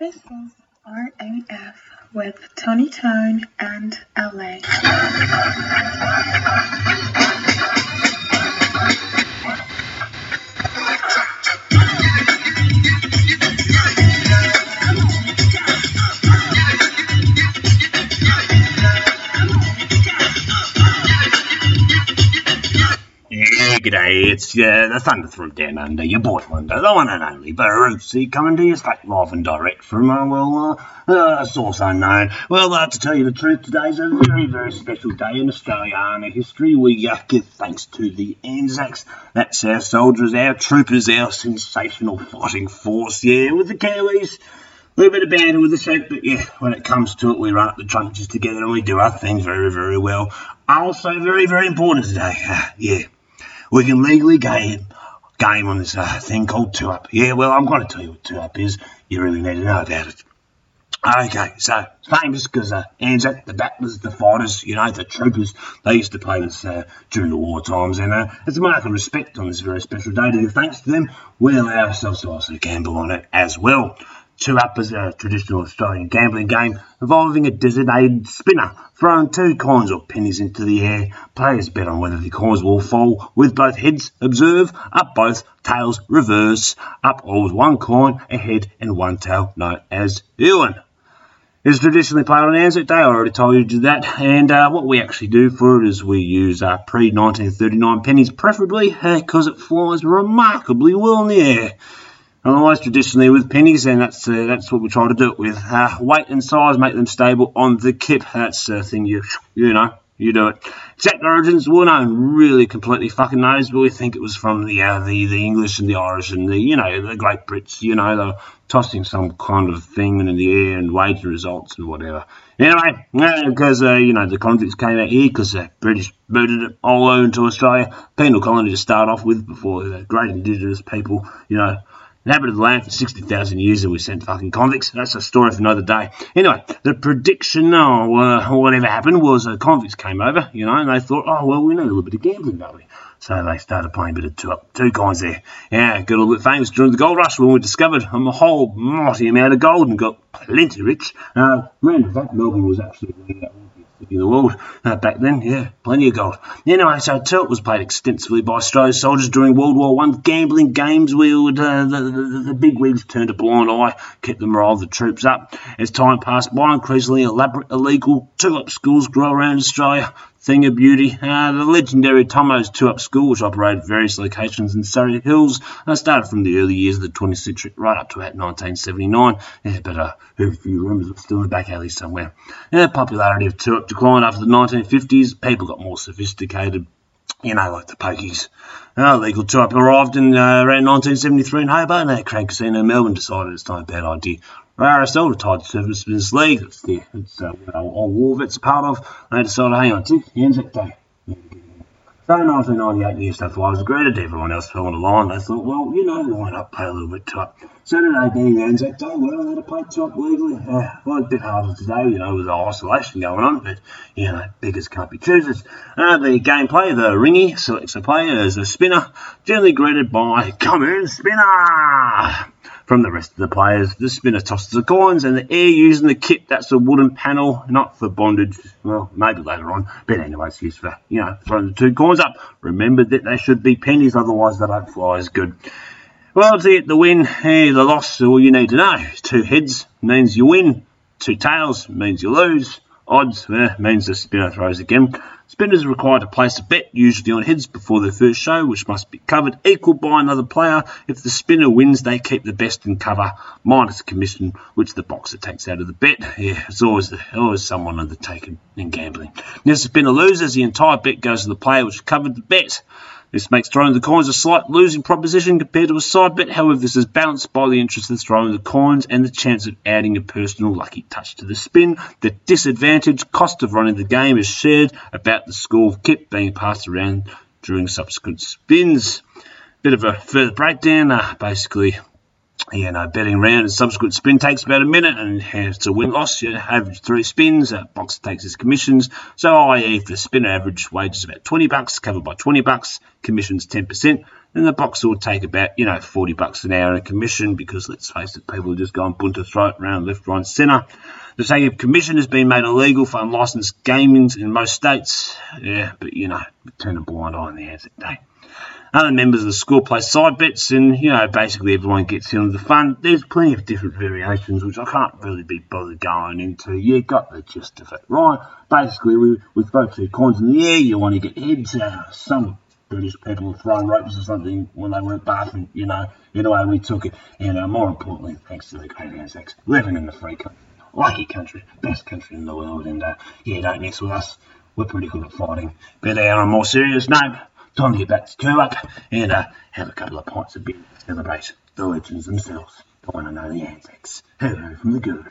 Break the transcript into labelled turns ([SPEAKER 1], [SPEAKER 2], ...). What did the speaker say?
[SPEAKER 1] This is RAF with Tony Tone and LA.
[SPEAKER 2] Yeah, g'day, it's uh, the Thunder from Down Under, your boy Wonder, the one and only Baroosie, coming to you straight live and direct from, uh, well, uh, uh, source unknown. Well, uh, to tell you the truth, today's a very, very special day in Australiana history. We uh, give thanks to the Anzacs. That's our soldiers, our troopers, our sensational fighting force, yeah, with the Kiwis. A little bit of banter with the shape, but yeah, when it comes to it, we run up the trenches together and we do our things very, very well. Also, very, very important today, yeah, we can legally game game on this uh, thing called two up. Yeah, well, I'm going to tell you what two up is. You really need to know about it. Okay, so famous because uh, Anzac, the battlers, the fighters, you know, the troopers, they used to play this uh, during the war times, and uh, as a mark of respect on this very special day, give thanks to them, we allow ourselves to also gamble on it as well. Two Up is a traditional Australian gambling game involving a designated spinner throwing two coins or pennies into the air. Players bet on whether the coins will fall with both heads, obverse, up both, tails, reverse, up all with one coin, a head, and one tail, known as Ewan. It's traditionally played on Anzac Day, I already told you that, and uh, what we actually do for it is we use uh, pre 1939 pennies, preferably because it flies remarkably well in the air. Otherwise, traditionally with pennies, and that's uh, that's what we try to do it with. Uh, weight and size make them stable on the kip. That's the thing you you know you do it. Exact origins, well, no one really completely fucking knows, but we think it was from the uh, the the English and the Irish and the you know the Great Brits. You know, they're tossing some kind of thing in the air and waging results and whatever. Anyway, because uh, you know the convicts came out here because the British booted it all over into Australia, penal colony to start off with before the great indigenous people, you know inhabited the land for 60,000 years and we sent fucking convicts. That's a story for another day. Anyway, the prediction or uh, whatever happened was uh, convicts came over, you know, and they thought, oh, well, we know a little bit of gambling, don't we? So they started playing a bit of two two coins there. Yeah, got a little bit famous during the gold rush when we discovered a whole mighty amount of gold and got plenty rich. Uh, random fact, Melbourne was actually uh, in the world uh, back then. Yeah, plenty of gold. Anyway, so tilt was played extensively by Australian soldiers during World War One. Gambling games, would uh, the, the, the turned a blind eye, kept the morale of the troops up. As time passed by, increasingly elaborate illegal two-up schools grew around Australia. Thing of beauty, uh, the legendary Thommo's two-up school, which operated various locations in Surry Hills, uh, started from the early years of the 20th century right up to about 1979. Yeah, but uh, who remembers it's still in the back alley somewhere. Yeah, the popularity of two-up declined after the 1950s. People got more sophisticated you know, like the pokies. Uh, legal two-up arrived in uh, around 1973 in Hobart, and at Crown Casino, Melbourne decided it's not a bad idea. RSL retired service business league. That's the it's uh, know, all war vets are part of. They decided, hang on, tick, Anzac Day. So 1998 New South Wales agreed to everyone else fell on the line. They thought, well, you know, why not play a little bit top? Saturday being Anzac Day, well, had to play top legally. Uh, well, a bit harder today, you know, with the isolation going on, but, you know, beggars can't be choosers. Uh, the gameplay, the ringy selects a player as a spinner, generally greeted by, come in, spinner! From the rest of the players. The spinner tosses the coins and the air using the kip. That's a wooden panel, not for bondage. Well, maybe later on, but anyway, it's used for, you know, throwing the two coins up. Remember that they should be pennies, otherwise they don't fly as good. Well, to get the win, hey, the loss, all you need to know. Two heads means you win. Two tails means you lose. Odds eh, means the spinner throws again. Spinners are required to place a bet, usually on heads, before their first show, which must be covered equal by another player. If the spinner wins, they keep the best in cover, minus a commission, which the boxer takes out of the bet. Yeah, it's always, always someone undertaken in gambling. if the spinner loses, the entire bet goes to the player which covered the bet. This makes throwing the coins a slight losing proposition compared to a side bet. However, this is balanced by the interest of throwing the coins and the chance of adding a personal lucky touch to the spin. The disadvantage cost of running the game is shared about the score kit being passed around during subsequent spins. Bit of a further breakdown. Uh, basically, you know, betting round and subsequent spin takes about a minute, and it's a win loss. You average three spins, uh, boxer takes his commissions. So, i.e., if the spinner average wage is about 20 bucks, covered by 20 bucks, commissions 10%. then the boxer would take about, you know, 40 bucks an hour in commission because, let's face it, people are just going bunter throat around left, right, centre. The take of commission has been made illegal for unlicensed gaming in most states. Yeah, but, you know, turn a blind eye on the Anzac Day. Other members of the school play side bets, and you know, basically everyone gets in on the fun. There's plenty of different variations, which I can't really be bothered going into. You got the gist of it, right? Basically, we, we throw two coins in the air, you want to get heads. Uh, some British people were throwing ropes or something when they weren't bathing, you know. Anyway, we took it, and uh, more importantly, thanks to the great Anzacs, living in the free country. Lucky country, best country in the world, and uh, yeah, don't mess with us. We're pretty good at fighting. But uh, on a more serious note, time to get back to Kerwak and uh, have a couple of pints of beer to celebrate the legends themselves. I want to know the Anzacs. Hello from the Guru.